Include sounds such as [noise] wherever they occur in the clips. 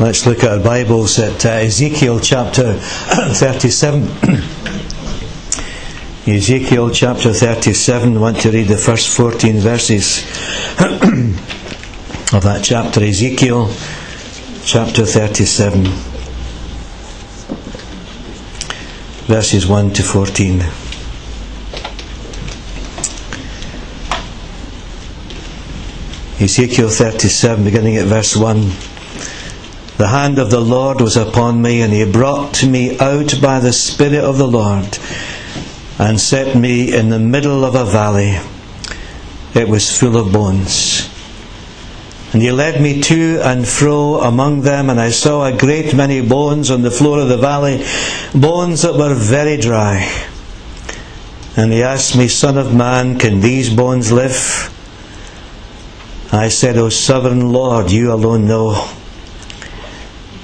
Let's look at our Bibles at uh, Ezekiel chapter [coughs] 37. [coughs] Ezekiel chapter 37. I want to read the first 14 verses [coughs] of that chapter. Ezekiel chapter 37, verses 1 to 14. Ezekiel 37, beginning at verse 1. The hand of the Lord was upon me, and he brought me out by the Spirit of the Lord, and set me in the middle of a valley. It was full of bones. And he led me to and fro among them, and I saw a great many bones on the floor of the valley, bones that were very dry. And he asked me, Son of man, can these bones live? I said, O sovereign Lord, you alone know.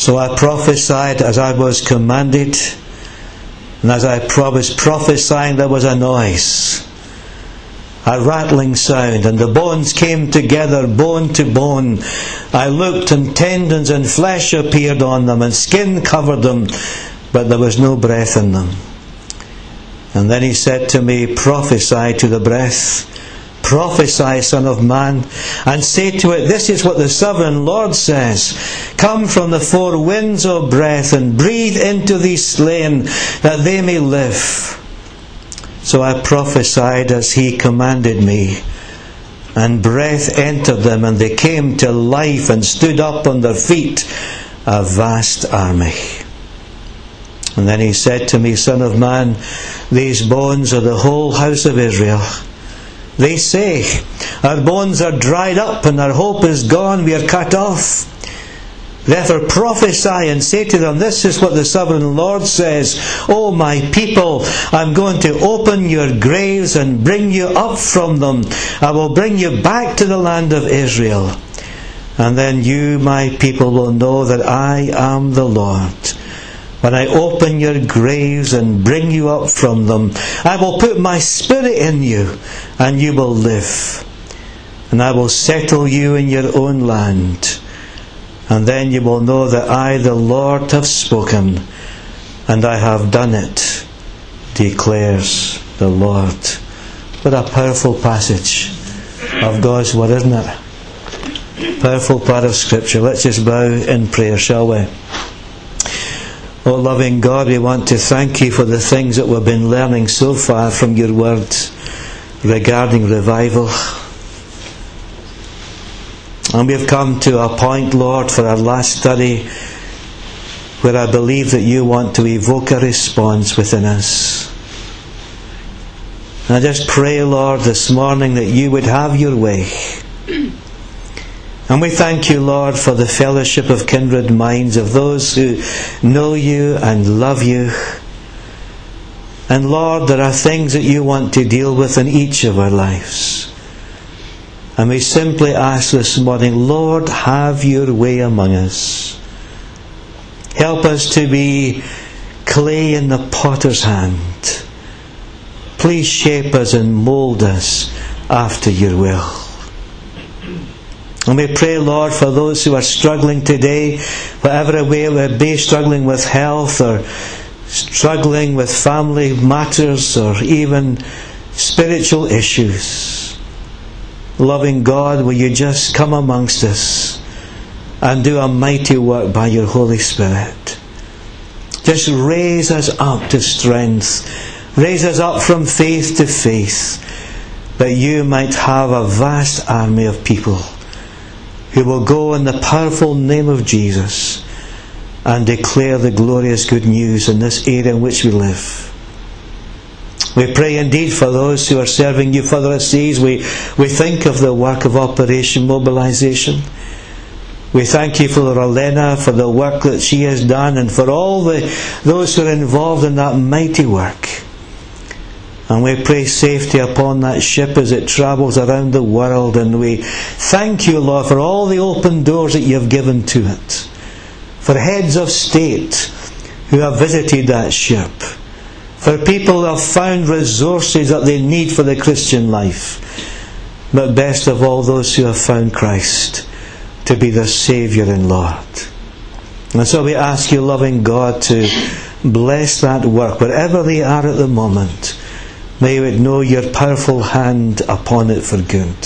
So I prophesied as I was commanded, and as I was prophesying, there was a noise, a rattling sound, and the bones came together, bone to bone. I looked, and tendons and flesh appeared on them, and skin covered them, but there was no breath in them. And then he said to me, Prophesy to the breath. Prophesy, Son of Man, and say to it, This is what the sovereign Lord says Come from the four winds, O breath, and breathe into these slain, that they may live. So I prophesied as he commanded me, and breath entered them, and they came to life and stood up on their feet, a vast army. And then he said to me, Son of man, these bones are the whole house of Israel. They say, Our bones are dried up and our hope is gone, we are cut off. Therefore prophesy and say to them, This is what the sovereign Lord says. O my people, I'm going to open your graves and bring you up from them. I will bring you back to the land of Israel. And then you, my people, will know that I am the Lord when I open your graves and bring you up from them, I will put my spirit in you, and you will live. And I will settle you in your own land. And then you will know that I, the Lord, have spoken, and I have done it, declares the Lord. What a powerful passage of God's Word, isn't it? Powerful part of Scripture. Let's just bow in prayer, shall we? Oh, loving God, we want to thank you for the things that we've been learning so far from your words regarding revival. And we've come to a point, Lord, for our last study where I believe that you want to evoke a response within us. And I just pray, Lord, this morning that you would have your way. And we thank you, Lord, for the fellowship of kindred minds, of those who know you and love you. And Lord, there are things that you want to deal with in each of our lives. And we simply ask this morning, Lord, have your way among us. Help us to be clay in the potter's hand. Please shape us and mould us after your will. And we pray, Lord, for those who are struggling today, whatever way it may be, struggling with health or struggling with family matters or even spiritual issues. Loving God, will you just come amongst us and do a mighty work by your Holy Spirit? Just raise us up to strength. Raise us up from faith to faith that you might have a vast army of people who will go in the powerful name of Jesus and declare the glorious good news in this area in which we live. We pray indeed for those who are serving you further seas. We, we think of the work of Operation Mobilization. We thank you for Elena, for the work that she has done, and for all the, those who are involved in that mighty work. And we pray safety upon that ship as it travels around the world. And we thank you, Lord, for all the open doors that you have given to it. For heads of state who have visited that ship. For people who have found resources that they need for the Christian life. But best of all, those who have found Christ to be their Saviour and Lord. And so we ask you, loving God, to bless that work, wherever they are at the moment. May we know your powerful hand upon it for good.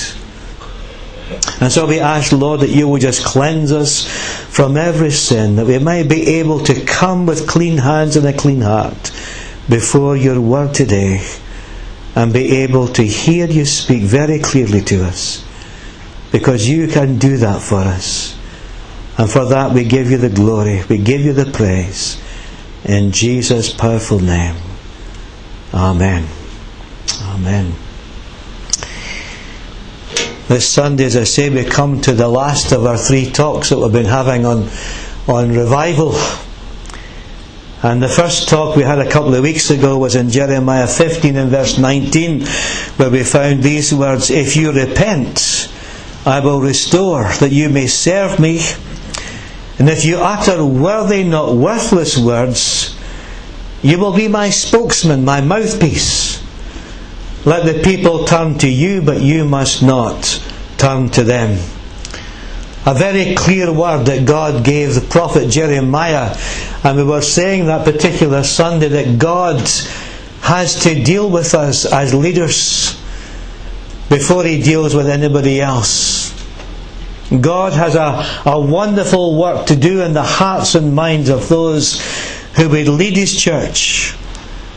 And so we ask, Lord, that you will just cleanse us from every sin, that we might be able to come with clean hands and a clean heart before your word today and be able to hear you speak very clearly to us. Because you can do that for us. And for that we give you the glory, we give you the praise. In Jesus' powerful name. Amen. Amen. This Sunday, as I say, we come to the last of our three talks that we've been having on, on revival. And the first talk we had a couple of weeks ago was in Jeremiah 15 and verse 19, where we found these words If you repent, I will restore, that you may serve me. And if you utter worthy, not worthless words, you will be my spokesman, my mouthpiece. Let the people turn to you, but you must not turn to them. A very clear word that God gave the prophet Jeremiah, and we were saying that particular Sunday that God has to deal with us as leaders before He deals with anybody else. God has a, a wonderful work to do in the hearts and minds of those who would lead His church.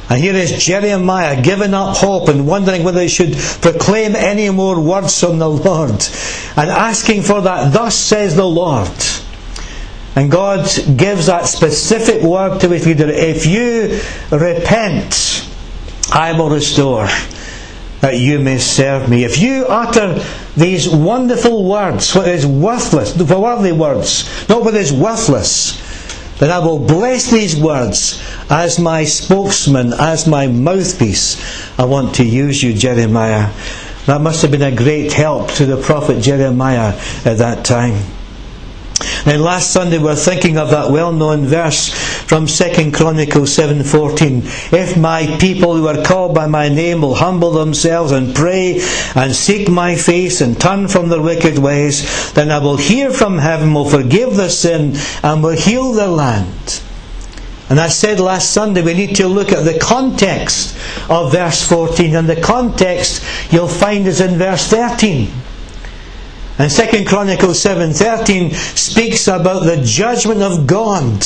And here is Jeremiah giving up hope and wondering whether he should proclaim any more words from the Lord and asking for that, thus says the Lord. And God gives that specific word to his leader if you repent, I will restore that you may serve me. If you utter these wonderful words, what is worthless, the worldly words, not what is worthless, then I will bless these words as my spokesman, as my mouthpiece. I want to use you, Jeremiah. That must have been a great help to the prophet Jeremiah at that time. Then last Sunday we were thinking of that well-known verse from 2 Chronicles 7:14. If my people who are called by my name will humble themselves and pray and seek my face and turn from their wicked ways, then I will hear from heaven, will forgive their sin, and will heal their land. And I said last Sunday we need to look at the context of verse 14, and the context you'll find is in verse 13. And Second Chronicles 7:13 speaks about the judgment of God.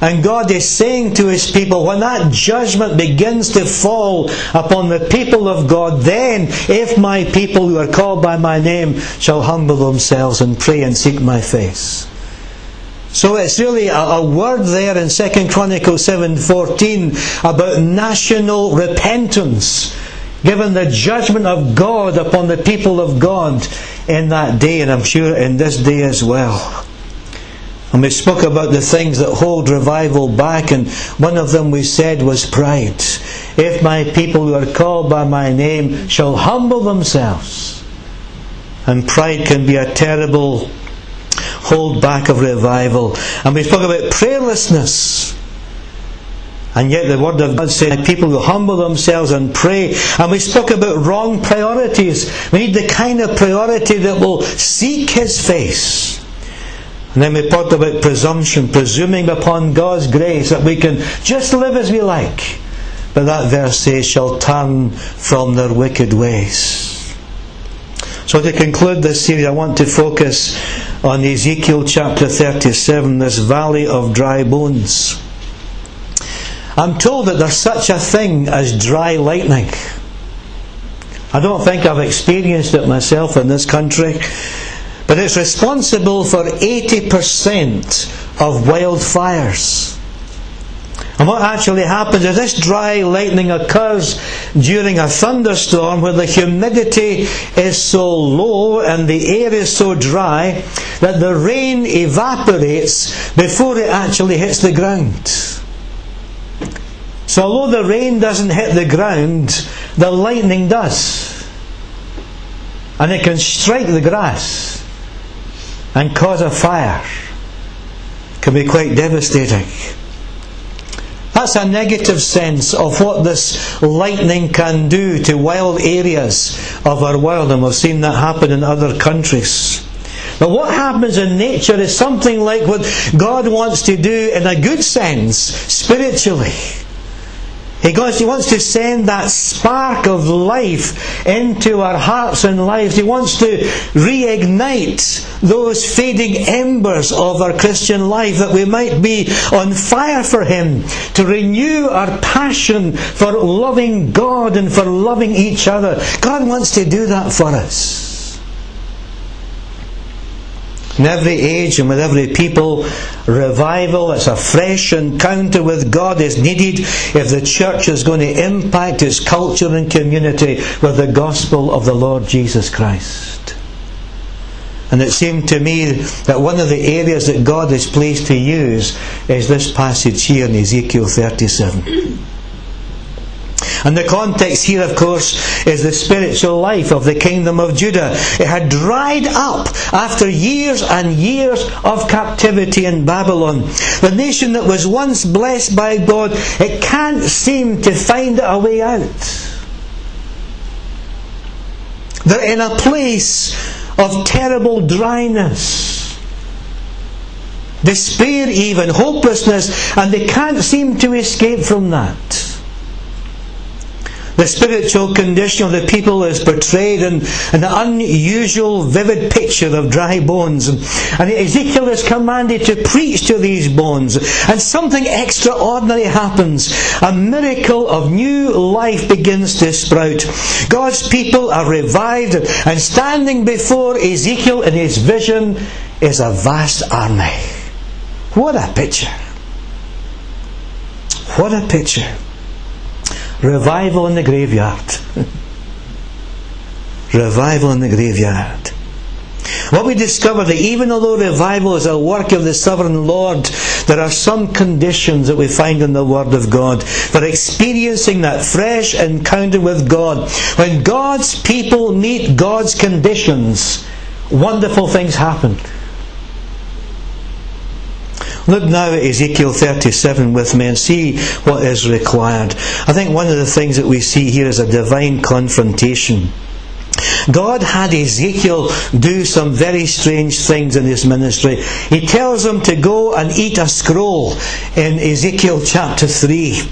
And God is saying to his people, when that judgment begins to fall upon the people of God, then if my people who are called by my name shall humble themselves and pray and seek my face. So it's really a, a word there in Second Chronicles 7:14 about national repentance given the judgment of God upon the people of God in that day, and I'm sure in this day as well. And we spoke about the things that hold revival back, and one of them we said was pride. If my people who are called by my name shall humble themselves, and pride can be a terrible hold back of revival. And we spoke about prayerlessness. And yet the Word of God said people who humble themselves and pray. And we spoke about wrong priorities. We need the kind of priority that will seek His face. And then we talked about presumption, presuming upon God's grace that we can just live as we like. But that verse says, shall turn from their wicked ways. So to conclude this series, I want to focus on Ezekiel chapter 37, this valley of dry bones. I'm told that there's such a thing as dry lightning. I don't think I've experienced it myself in this country, but it's responsible for 80% of wildfires. And what actually happens is this dry lightning occurs during a thunderstorm where the humidity is so low and the air is so dry that the rain evaporates before it actually hits the ground. So although the rain doesn't hit the ground, the lightning does. And it can strike the grass and cause a fire. It can be quite devastating. That's a negative sense of what this lightning can do to wild areas of our world, and we've seen that happen in other countries. But what happens in nature is something like what God wants to do in a good sense, spiritually. He, goes, he wants to send that spark of life into our hearts and lives. He wants to reignite those fading embers of our Christian life that we might be on fire for Him, to renew our passion for loving God and for loving each other. God wants to do that for us. In every age and with every people, revival, it's a fresh encounter with God is needed if the church is going to impact its culture and community with the gospel of the Lord Jesus Christ. And it seemed to me that one of the areas that God is pleased to use is this passage here in Ezekiel 37. And the context here, of course, is the spiritual life of the kingdom of Judah. It had dried up after years and years of captivity in Babylon. The nation that was once blessed by God, it can't seem to find a way out. They're in a place of terrible dryness despair, even hopelessness, and they can't seem to escape from that. The spiritual condition of the people is portrayed in an unusual, vivid picture of dry bones. And Ezekiel is commanded to preach to these bones. And something extraordinary happens. A miracle of new life begins to sprout. God's people are revived, and standing before Ezekiel in his vision is a vast army. What a picture! What a picture! Revival in the graveyard. revival in the graveyard. What we discover that even although revival is a work of the sovereign Lord, there are some conditions that we find in the Word of God for experiencing that fresh encounter with God. When God's people meet God's conditions, wonderful things happen. Look now at Ezekiel 37 with me and see what is required. I think one of the things that we see here is a divine confrontation. God had Ezekiel do some very strange things in his ministry. He tells him to go and eat a scroll in Ezekiel chapter 3.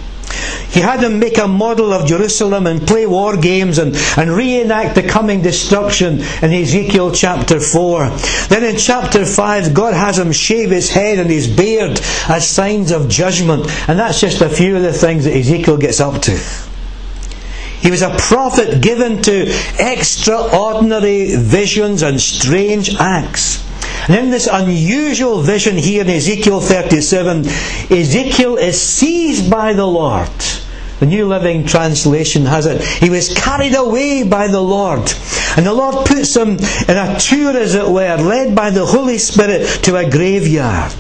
He had them make a model of Jerusalem and play war games and, and reenact the coming destruction in Ezekiel chapter 4. Then in chapter 5, God has him shave his head and his beard as signs of judgment. And that's just a few of the things that Ezekiel gets up to. He was a prophet given to extraordinary visions and strange acts. And in this unusual vision here in Ezekiel 37, Ezekiel is seized by the Lord. The New Living Translation has it. He was carried away by the Lord. And the Lord puts him in a tour, as it were, led by the Holy Spirit to a graveyard.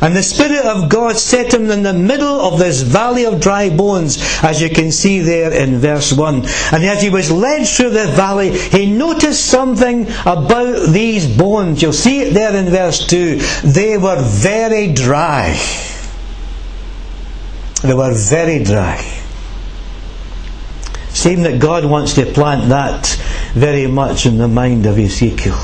And the Spirit of God set him in the middle of this valley of dry bones, as you can see there in verse 1. And as he was led through the valley, he noticed something about these bones. You'll see it there in verse 2. They were very dry. They were very dry. Seeing that God wants to plant that very much in the mind of Ezekiel.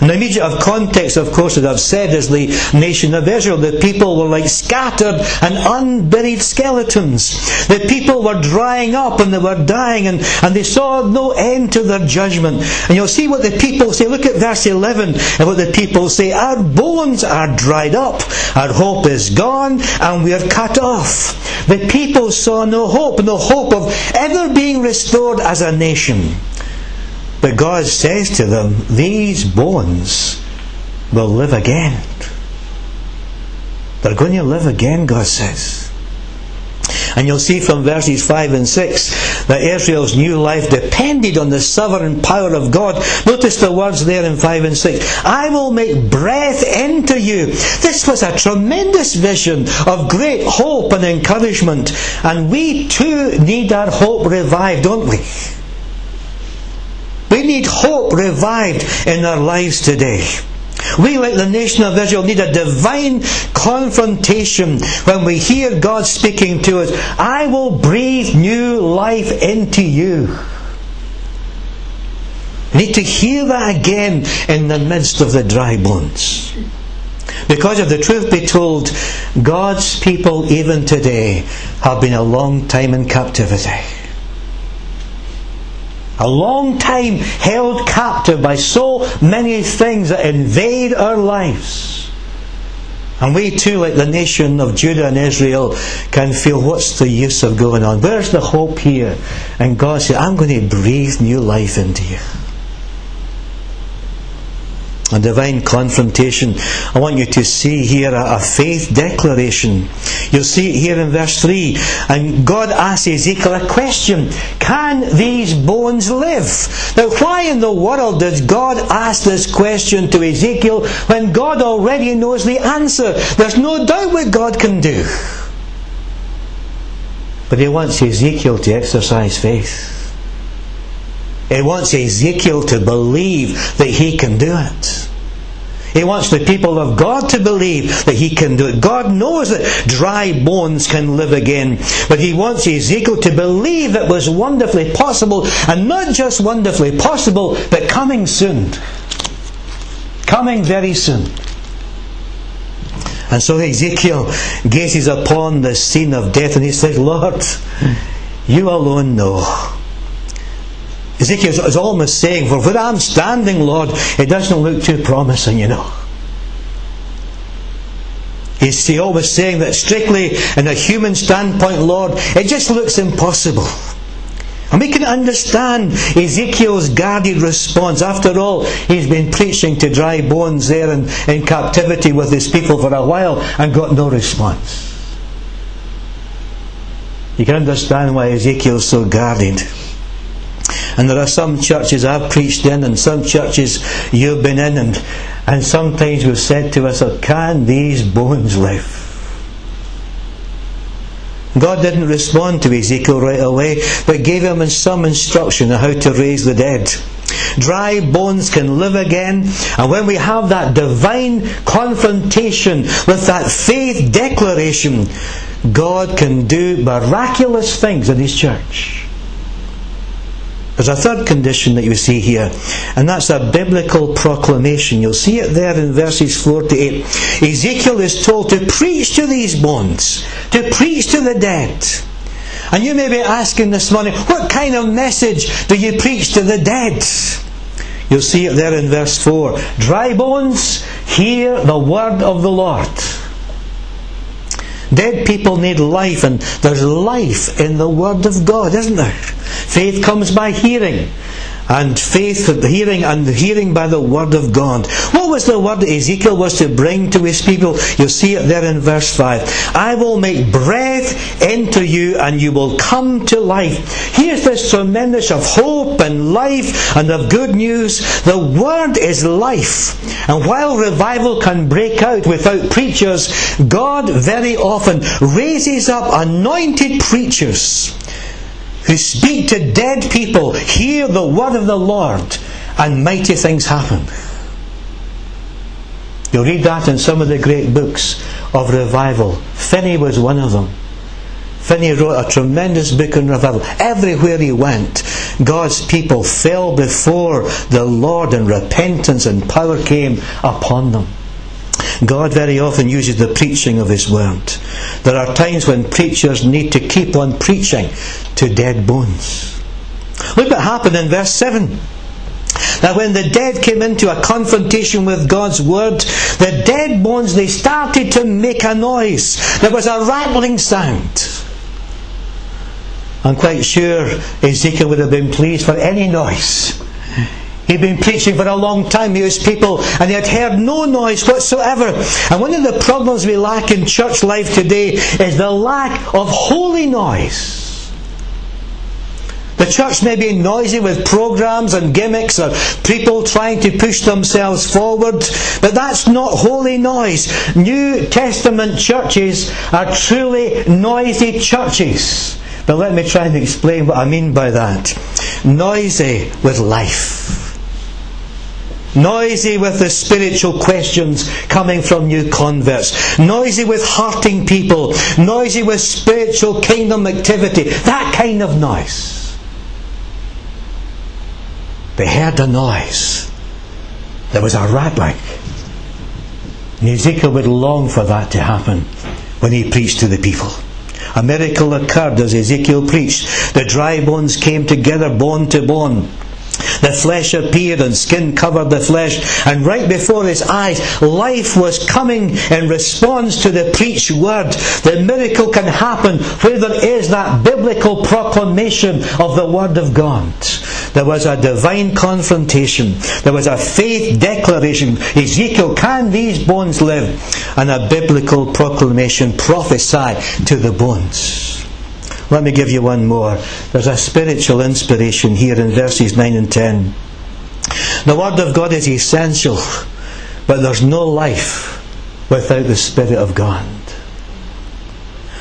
And the immediate context, of course, as I've said, is the nation of Israel. The people were like scattered and unburied skeletons. The people were drying up and they were dying and, and they saw no end to their judgment. And you'll see what the people say. Look at verse 11 and what the people say. Our bones are dried up. Our hope is gone and we are cut off. The people saw no hope, no hope of ever being restored as a nation. But God says to them, These bones will live again. They're going to live again, God says. And you'll see from verses 5 and 6 that Israel's new life depended on the sovereign power of God. Notice the words there in 5 and 6. I will make breath into you. This was a tremendous vision of great hope and encouragement. And we too need our hope revived, don't we? We need hope revived in our lives today. We, like the nation of Israel, need a divine confrontation when we hear God speaking to us. I will breathe new life into you. We need to hear that again in the midst of the dry bones. Because if the truth be told, God's people, even today, have been a long time in captivity a long time held captive by so many things that invade our lives. And we too, like the nation of Judah and Israel, can feel what's the use of going on? Where's the hope here? And God said, I'm going to breathe new life into you a divine confrontation. I want you to see here a, a, faith declaration. You'll see it here in verse 3. And God asks Ezekiel a question Can these bones live? Now, why in the world does God ask this question to Ezekiel when God already knows the answer? There's no doubt what God can do. But He wants Ezekiel to exercise faith. He wants Ezekiel to believe that he can do it. He wants the people of God to believe that he can do it. God knows that dry bones can live again. But he wants Ezekiel to believe it was wonderfully possible, and not just wonderfully possible, but coming soon. Coming very soon. And so Ezekiel gazes upon the scene of death and he says, Lord, you alone know. Ezekiel is almost saying, For where I'm standing, Lord, it doesn't look too promising, you know. He's always saying that strictly in a human standpoint, Lord, it just looks impossible. And we can understand Ezekiel's guarded response. After all, he's been preaching to dry bones there in, in captivity with his people for a while and got no response. You can understand why Ezekiel's so guarded. And there are some churches I've preached in and some churches you've been in and, and sometimes we've said to us, can these bones live? God didn't respond to Ezekiel right away, but gave him some instruction on how to raise the dead. Dry bones can live again, and when we have that divine confrontation with that faith declaration, God can do miraculous things in His church. There's a third condition that you see here, and that's a biblical proclamation. You'll see it there in verses 4 to 8. Ezekiel is told to preach to these bones, to preach to the dead. And you may be asking this morning, what kind of message do you preach to the dead? You'll see it there in verse 4. Dry bones, hear the word of the Lord. Dead people need life, and there's life in the Word of God, isn't there? Faith comes by hearing, and faith hearing and hearing by the word of God. What was the word Ezekiel was to bring to his people? You'll see it there in verse 5. I will make breath into you and you will come to life. Here's this tremendous of hope and life and of good news. The word is life. And while revival can break out without preachers, God very often raises up anointed preachers who speak to dead people, hear the word of the Lord, and mighty things happen. You'll read that in some of the great books of revival. Finney was one of them. Finney wrote a tremendous book on revival. Everywhere he went, God's people fell before the Lord and repentance and power came upon them. God very often uses the preaching of His Word. There are times when preachers need to keep on preaching to dead bones. Look what happened in verse 7. That when the dead came into a confrontation with God's word, the dead bones they started to make a noise. There was a rattling sound. I'm quite sure Ezekiel would have been pleased for any noise He'd been preaching for a long time. He was people, and he had heard no noise whatsoever. And one of the problems we lack in church life today is the lack of holy noise. The church may be noisy with programs and gimmicks or people trying to push themselves forward, but that's not holy noise. New Testament churches are truly noisy churches. But let me try and explain what I mean by that. Noisy with life. Noisy with the spiritual questions coming from new converts. Noisy with hurting people. Noisy with spiritual kingdom activity. That kind of noise. They heard a noise. There was a rattling. Ezekiel would long for that to happen when he preached to the people. A miracle occurred as Ezekiel preached. The dry bones came together, bone to bone. The flesh appeared and skin covered the flesh, and right before his eyes, life was coming in response to the preached word. The miracle can happen where there is that biblical proclamation of the word of God. There was a divine confrontation. There was a faith declaration. Ezekiel, can these bones live? And a biblical proclamation, prophesy to the bones. Let me give you one more. There's a spiritual inspiration here in verses 9 and 10. The Word of God is essential, but there's no life without the Spirit of God.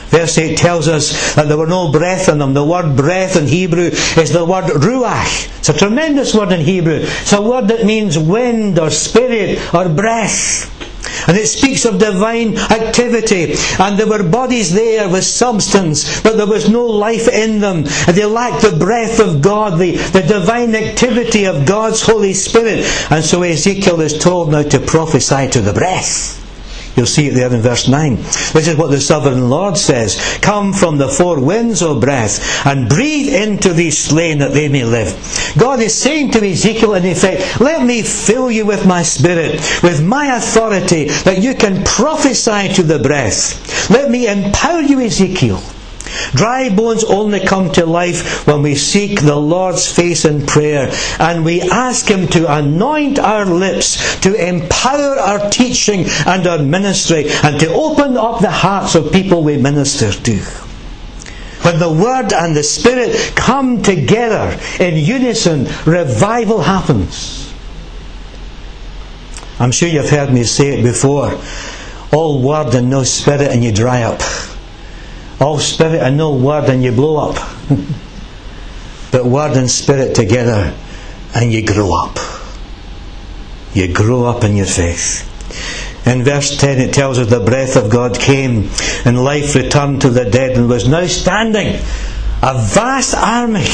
Verse 8 tells us that there were no breath in them. The word breath in Hebrew is the word ruach. It's a tremendous word in Hebrew. It's a word that means wind or spirit or breath. And it speaks of divine activity. And there were bodies there with substance, but there was no life in them. And they lacked the breath of God, the, the divine activity of God's Holy Spirit. And so Ezekiel is told now to prophesy to the breath. You'll see it there in verse 9. This is what the sovereign Lord says Come from the four winds, O breath, and breathe into these slain that they may live. God is saying to Ezekiel, in effect, Let me fill you with my spirit, with my authority, that you can prophesy to the breath. Let me empower you, Ezekiel. Dry bones only come to life when we seek the Lord's face in prayer and we ask Him to anoint our lips, to empower our teaching and our ministry, and to open up the hearts of people we minister to. When the Word and the Spirit come together in unison, revival happens. I'm sure you've heard me say it before. All Word and no Spirit, and you dry up all spirit and no word and you blow up. [laughs] but word and spirit together and you grow up. You grow up in your faith. In verse 10 it tells us the breath of God came and life returned to the dead and was now standing a vast army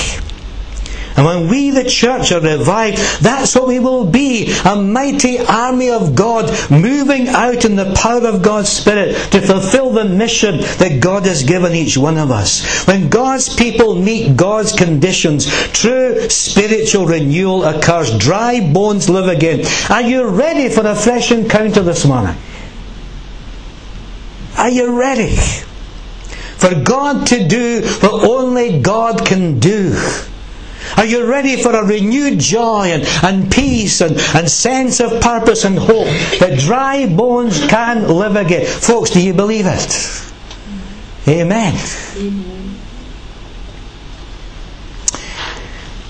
and when we, the church, are revived, that's what we will be a mighty army of God moving out in the power of God's Spirit to fulfill the mission that God has given each one of us. When God's people meet God's conditions, true spiritual renewal occurs. Dry bones live again. Are you ready for a fresh encounter this morning? Are you ready? For God to do what only God can do. Are you ready for a renewed joy and, and peace and, and sense of purpose and hope that dry bones can live again? Folks, do you believe it? Amen. Amen.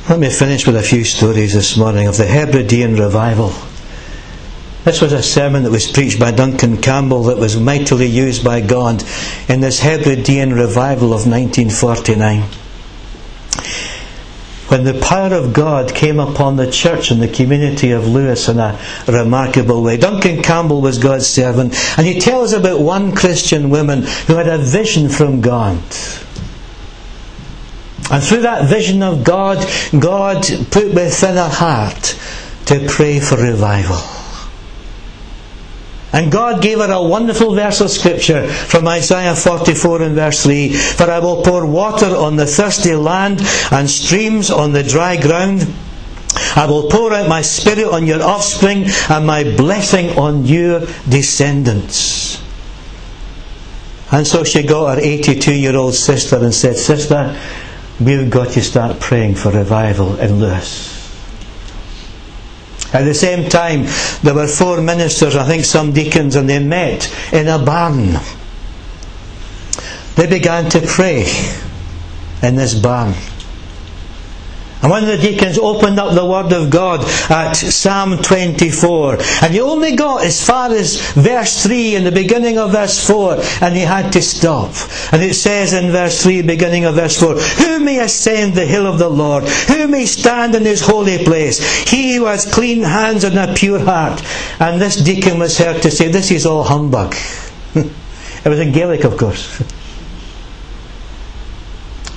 Let me finish with a few stories this morning of the Hebridean revival. This was a sermon that was preached by Duncan Campbell that was mightily used by God in this Hebridean revival of 1949 when the power of God came upon the church and the community of Lewis in a remarkable way. Duncan Campbell was God's servant, and he tells about one Christian woman who had a vision from God. And through that vision of God, God put within her heart to pray for revival. And God gave her a wonderful verse of scripture from Isaiah 44 and verse 3 For I will pour water on the thirsty land and streams on the dry ground. I will pour out my spirit on your offspring and my blessing on your descendants. And so she got her 82 year old sister and said, Sister, we've got to start praying for revival in Lewis. At the same time, there were four ministers, I think some deacons, and they met in a barn. They began to pray in this barn. And one of the deacons opened up the Word of God at Psalm 24. And he only got as far as verse 3 in the beginning of verse 4, and he had to stop. And it says in verse 3, beginning of verse 4, Who may ascend the hill of the Lord? Who may stand in his holy place? He who has clean hands and a pure heart. And this deacon was heard to say, This is all humbug. [laughs] it was in Gaelic, of course. [laughs]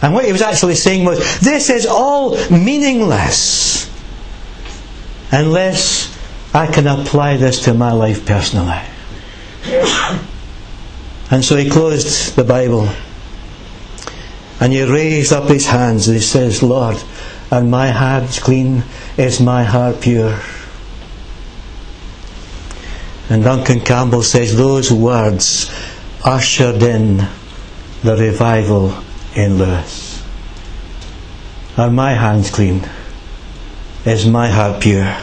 And what he was actually saying was, this is all meaningless unless I can apply this to my life personally. And so he closed the Bible and he raised up his hands and he says, Lord, and my hands clean is my heart pure. And Duncan Campbell says those words ushered in the revival in Lewis. Are my hands clean? Is my heart pure?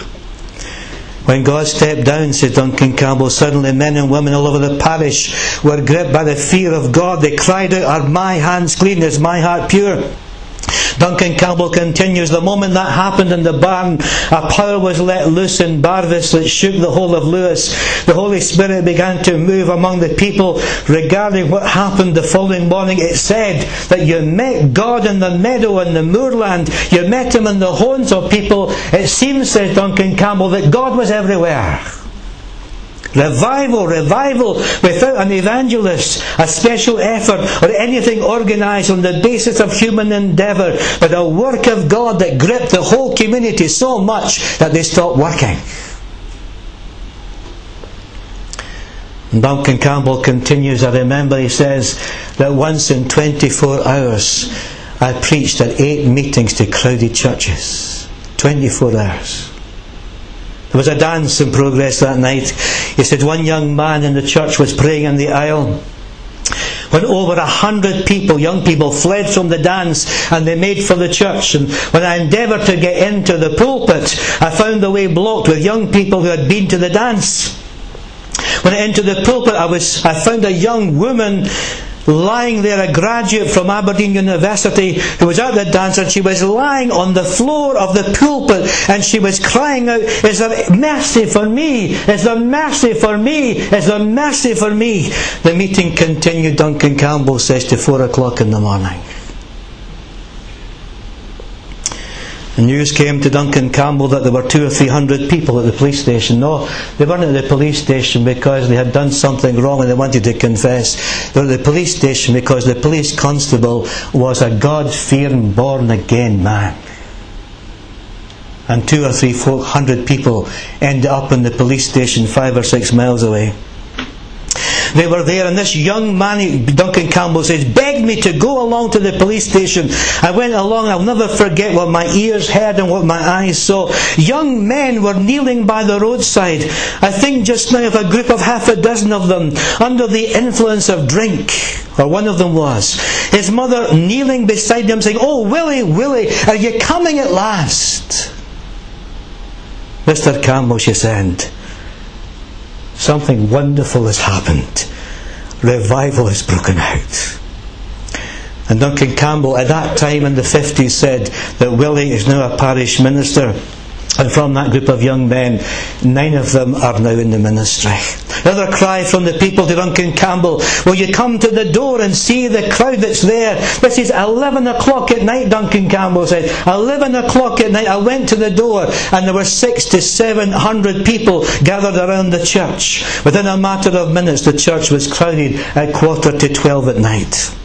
When God stepped down, said Duncan Campbell, suddenly men and women all over the parish were gripped by the fear of God. They cried out, Are my hands clean? Is my heart pure? Duncan Campbell continues, the moment that happened in the barn, a power was let loose in Barvas that shook the whole of Lewis. The Holy Spirit began to move among the people regarding what happened the following morning. It said that you met God in the meadow in the moorland. You met Him in the haunts of people. It seems, says Duncan Campbell, that God was everywhere. Revival, revival without an evangelist, a special effort, or anything organised on the basis of human endeavour, but a work of God that gripped the whole community so much that they stopped working. And Duncan Campbell continues, I remember he says that once in 24 hours I preached at eight meetings to crowded churches. 24 hours. There was a dance in progress that night. He said one young man in the church was praying in the aisle. When over a hundred people, young people, fled from the dance and they made for the church. And when I endeavoured to get into the pulpit, I found the way blocked with young people who had been to the dance. When I entered the pulpit, I was I found a young woman lying there, a graduate from Aberdeen University who was at the dance, and she was lying on the floor of the pulpit and she was crying out, Is there mercy for me? Is there mercy for me? Is there mercy for me? The meeting continued, Duncan Campbell says, to four o'clock in the morning. The news came to Duncan Campbell that there were two or three hundred people at the police station. No, they weren't at the police station because they had done something wrong and they wanted to confess. They were at the police station because the police constable was a God fearing, born again man. And two or three hundred people ended up in the police station five or six miles away. They were there, and this young man, Duncan Campbell says, begged me to go along to the police station. I went along, I'll never forget what my ears heard and what my eyes saw. Young men were kneeling by the roadside. I think just now of a group of half a dozen of them under the influence of drink, or one of them was. His mother kneeling beside him saying, Oh, Willie, Willie, are you coming at last? Mr. Campbell, she said, something wonderful has happened. Revival has broken out. And Duncan Campbell, at that time in the 50s, said that Willie is now a parish minister. And from that group of young men, nine of them are now in the ministry. Another cry from the people to Duncan Campbell, Will you come to the door and see the crowd that's there? This is 11 o'clock at night, Duncan Campbell said. 11 o'clock at night, I went to the door and there were six to seven hundred people gathered around the church. Within a matter of minutes, the church was crowded at quarter to 12 at night.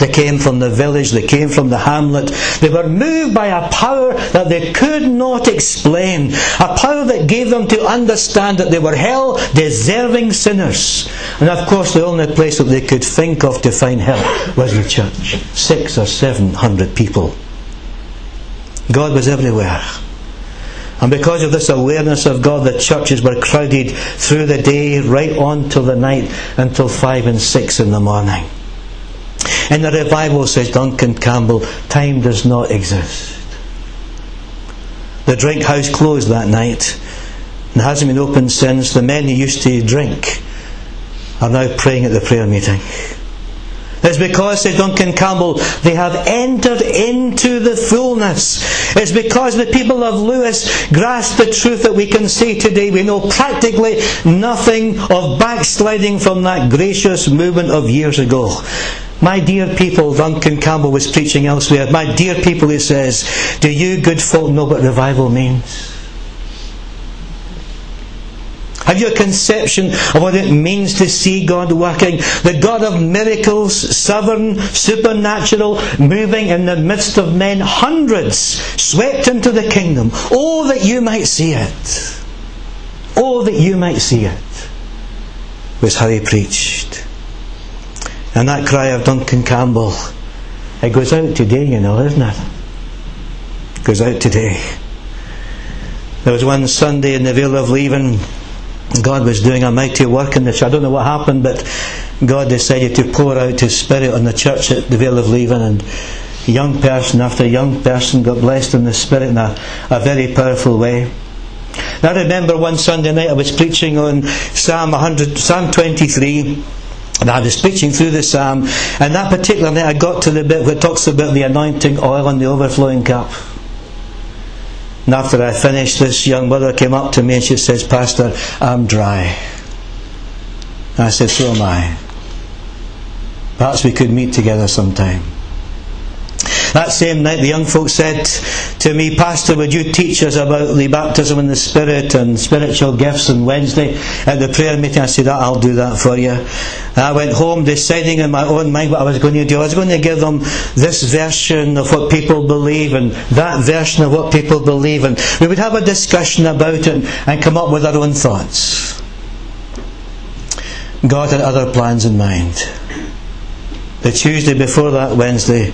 They came from the village, they came from the hamlet. They were moved by a power that they could not explain. A power that gave them to understand that they were hell deserving sinners. And of course, the only place that they could think of to find help was the church. Six or seven hundred people. God was everywhere. And because of this awareness of God, the churches were crowded through the day, right on till the night, until five and six in the morning. In the revival, says Duncan Campbell, time does not exist. The drink house closed that night and hasn't been opened since. The men who used to drink are now praying at the prayer meeting. It's because, said Duncan Campbell, they have entered into the fullness. It's because the people of Lewis grasp the truth that we can see today. We know practically nothing of backsliding from that gracious movement of years ago. My dear people, Duncan Campbell was preaching elsewhere. My dear people, he says, do you good folk know what revival means? Have you a conception of what it means to see God working? The God of miracles, sovereign, supernatural, moving in the midst of men, hundreds swept into the kingdom. Oh, that you might see it. Oh, that you might see it. Was how he preached. And that cry of Duncan Campbell, it goes out today, you know, isn't it? It goes out today. There was one Sunday in the Vale of Leven God was doing a mighty work in the church. I don't know what happened, but God decided to pour out His Spirit on the church at the Vale of Leven, and young person after young person got blessed in the Spirit in a, a very powerful way. Now, I remember one Sunday night I was preaching on Psalm 100, Psalm 23. And I was preaching through the psalm, and that particular night I got to the bit where it talks about the anointing oil and the overflowing cup. And after I finished, this young mother came up to me and she says, Pastor, I'm dry. And I said, So am I. Perhaps we could meet together sometime. That same night, the young folks said to me, Pastor, would you teach us about the baptism in the Spirit and spiritual gifts on Wednesday at the prayer meeting? I said, I'll do that for you. And I went home deciding in my own mind what I was going to do. I was going to give them this version of what people believe and that version of what people believe. And we would have a discussion about it and come up with our own thoughts. God had other plans in mind. The Tuesday before that Wednesday,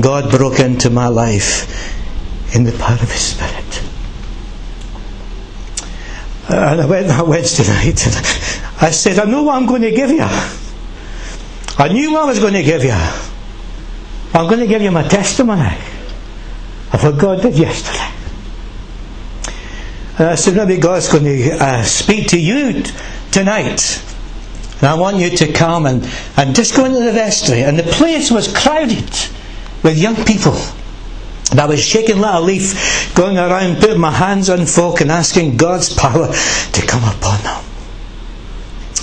God broke into my life in the power of His Spirit. And I went that Wednesday night and I said, I know what I'm going to give you. I knew what I was going to give you. I'm going to give you my testimony of what God did yesterday. And I said, maybe God's going to uh, speak to you t- tonight. And I want you to come and, and just go into the vestry. And the place was crowded with young people. And I was shaking like a leaf, going around, putting my hands on folk and asking God's power to come upon them.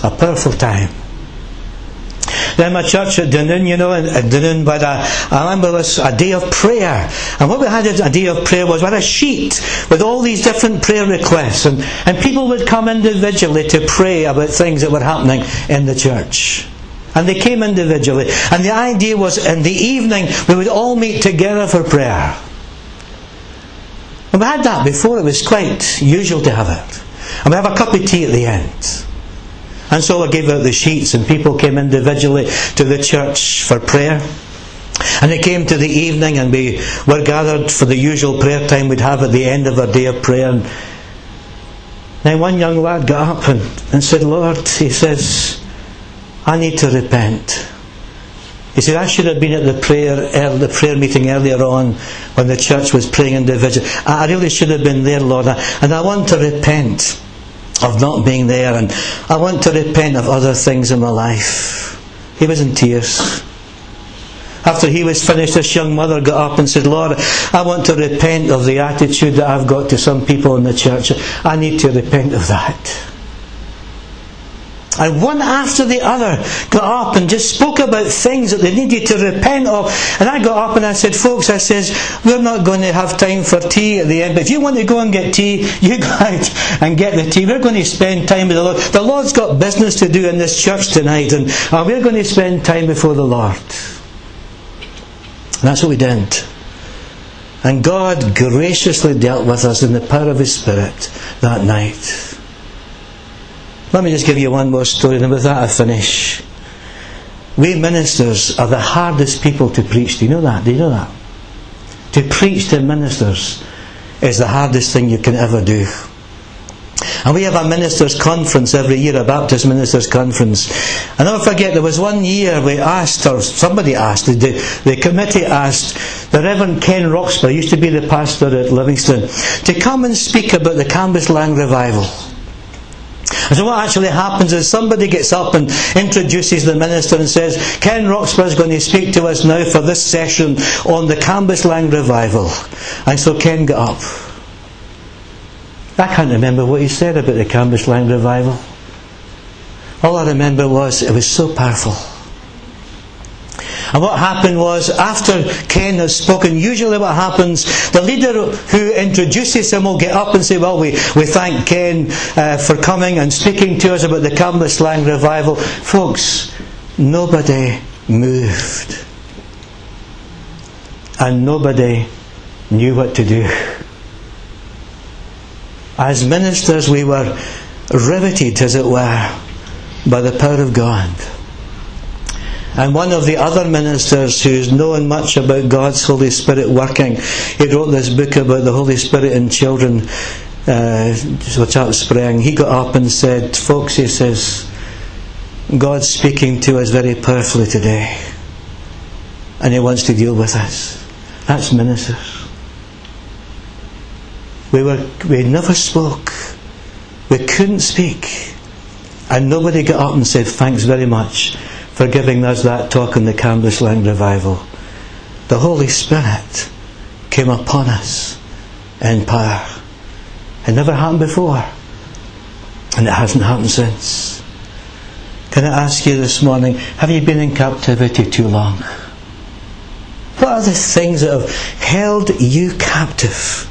A powerful time. Then my church at Dunoon, you know, at Dunoon, but I, I remember this a day of prayer. And what we had a day of prayer was we had a sheet with all these different prayer requests. And, and people would come individually to pray about things that were happening in the church. And they came individually. And the idea was in the evening we would all meet together for prayer. And we had that before, it was quite usual to have it. And we have a cup of tea at the end. And so I gave out the sheets, and people came individually to the church for prayer. And it came to the evening, and we were gathered for the usual prayer time we'd have at the end of our day of prayer. And then one young lad got up and, and said, Lord, he says, I need to repent. He said, I should have been at the prayer, the prayer meeting earlier on when the church was praying individually. I really should have been there, Lord, and I want to repent of not being there, and I want to repent of other things in my life. He was in tears. After he was finished, this young mother got up and said, Lord, I want to repent of the attitude that I've got to some people in the church. I need to repent of that. And one after the other got up and just spoke about things that they needed to repent of. And I got up and I said, folks, I says, we're not going to have time for tea at the end. But if you want to go and get tea, [laughs] you go out and get the tea. We're going to spend time with the Lord. The Lord's got business to do in this church tonight. And we're going to spend time before the Lord. And that's what we did. And God graciously dealt with us in the power of His Spirit that night. Let me just give you one more story, and with that I finish. We ministers are the hardest people to preach. Do you know that? Do you know that? To preach to ministers is the hardest thing you can ever do. And we have a ministers' conference every year, a Baptist ministers' conference. And I never forget, there was one year we asked, or somebody asked, the, the committee asked, the Reverend Ken Roxburgh, used to be the pastor at Livingston, to come and speak about the Cambuslang revival. So what actually happens is somebody gets up and introduces the minister and says, Ken Roxburgh is going to speak to us now for this session on the Cambuslang revival. And so Ken got up. I can't remember what he said about the Cambuslang revival. All I remember was it was so powerful. And what happened was, after Ken has spoken, usually what happens, the leader who introduces him will get up and say, Well, we, we thank Ken uh, for coming and speaking to us about the Cambuslang revival. Folks, nobody moved. And nobody knew what to do. As ministers, we were riveted, as it were, by the power of God. And one of the other ministers who's known much about God's Holy Spirit working, he wrote this book about the Holy Spirit in children, uh, which out spring. He got up and said, Folks, he says, God's speaking to us very powerfully today. And he wants to deal with us. That's ministers. We were we never spoke. We couldn't speak. And nobody got up and said, Thanks very much for giving us that talk in the Cambuslang revival. The Holy Spirit came upon us in power. It never happened before. And it hasn't happened since. Can I ask you this morning, have you been in captivity too long? What are the things that have held you captive?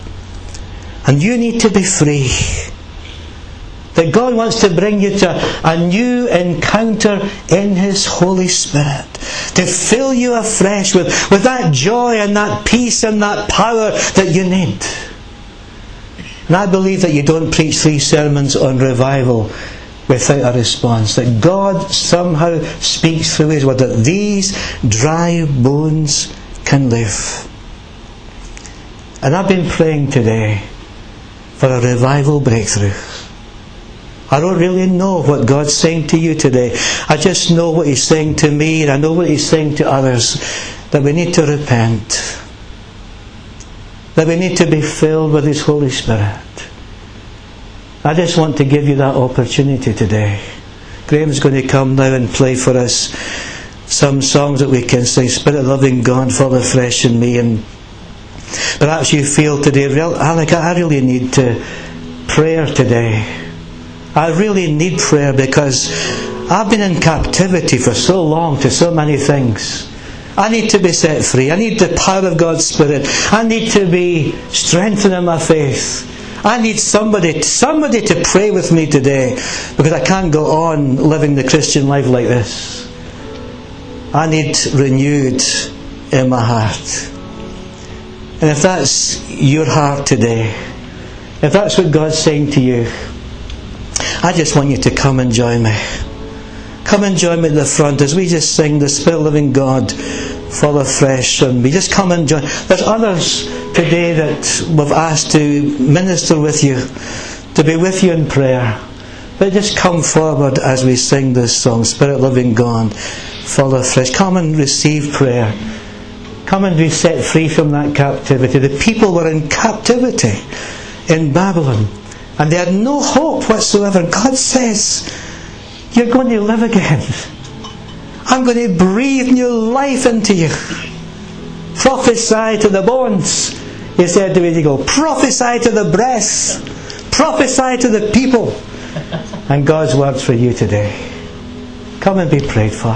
And you need to be free. That God wants to bring you to a new encounter in His Holy Spirit. To fill you afresh with, with that joy and that peace and that power that you need. And I believe that you don't preach three sermons on revival without a response. That God somehow speaks through His word that these dry bones can live. And I've been praying today for a revival breakthrough. I don't really know what God's saying to you today. I just know what He's saying to me, and I know what He's saying to others that we need to repent, that we need to be filled with His Holy Spirit. I just want to give you that opportunity today. Graham's going to come now and play for us some songs that we can sing. Spirit loving God, fall afresh in me. And perhaps you feel today, Alec, I really need to prayer today. I really need prayer because I've been in captivity for so long to so many things. I need to be set free. I need the power of God's Spirit. I need to be strengthened in my faith. I need somebody, somebody to pray with me today because I can't go on living the Christian life like this. I need renewed in my heart. And if that's your heart today, if that's what God's saying to you, I just want you to come and join me. Come and join me at the front as we just sing the Spirit living God fall afresh and we just come and join. There's others today that we've asked to minister with you, to be with you in prayer. But just come forward as we sing this song, Spirit living God, fall afresh. Come and receive prayer. Come and be set free from that captivity. The people were in captivity in Babylon and they had no hope whatsoever. God says, You're going to live again. I'm going to breathe new life into you. Prophesy to the bones. He said to Ezekiel, Prophesy to the breasts. Prophesy to the people. And God's words for you today. Come and be prayed for.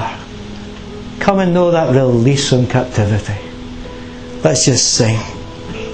Come and know that release from captivity. Let's just sing.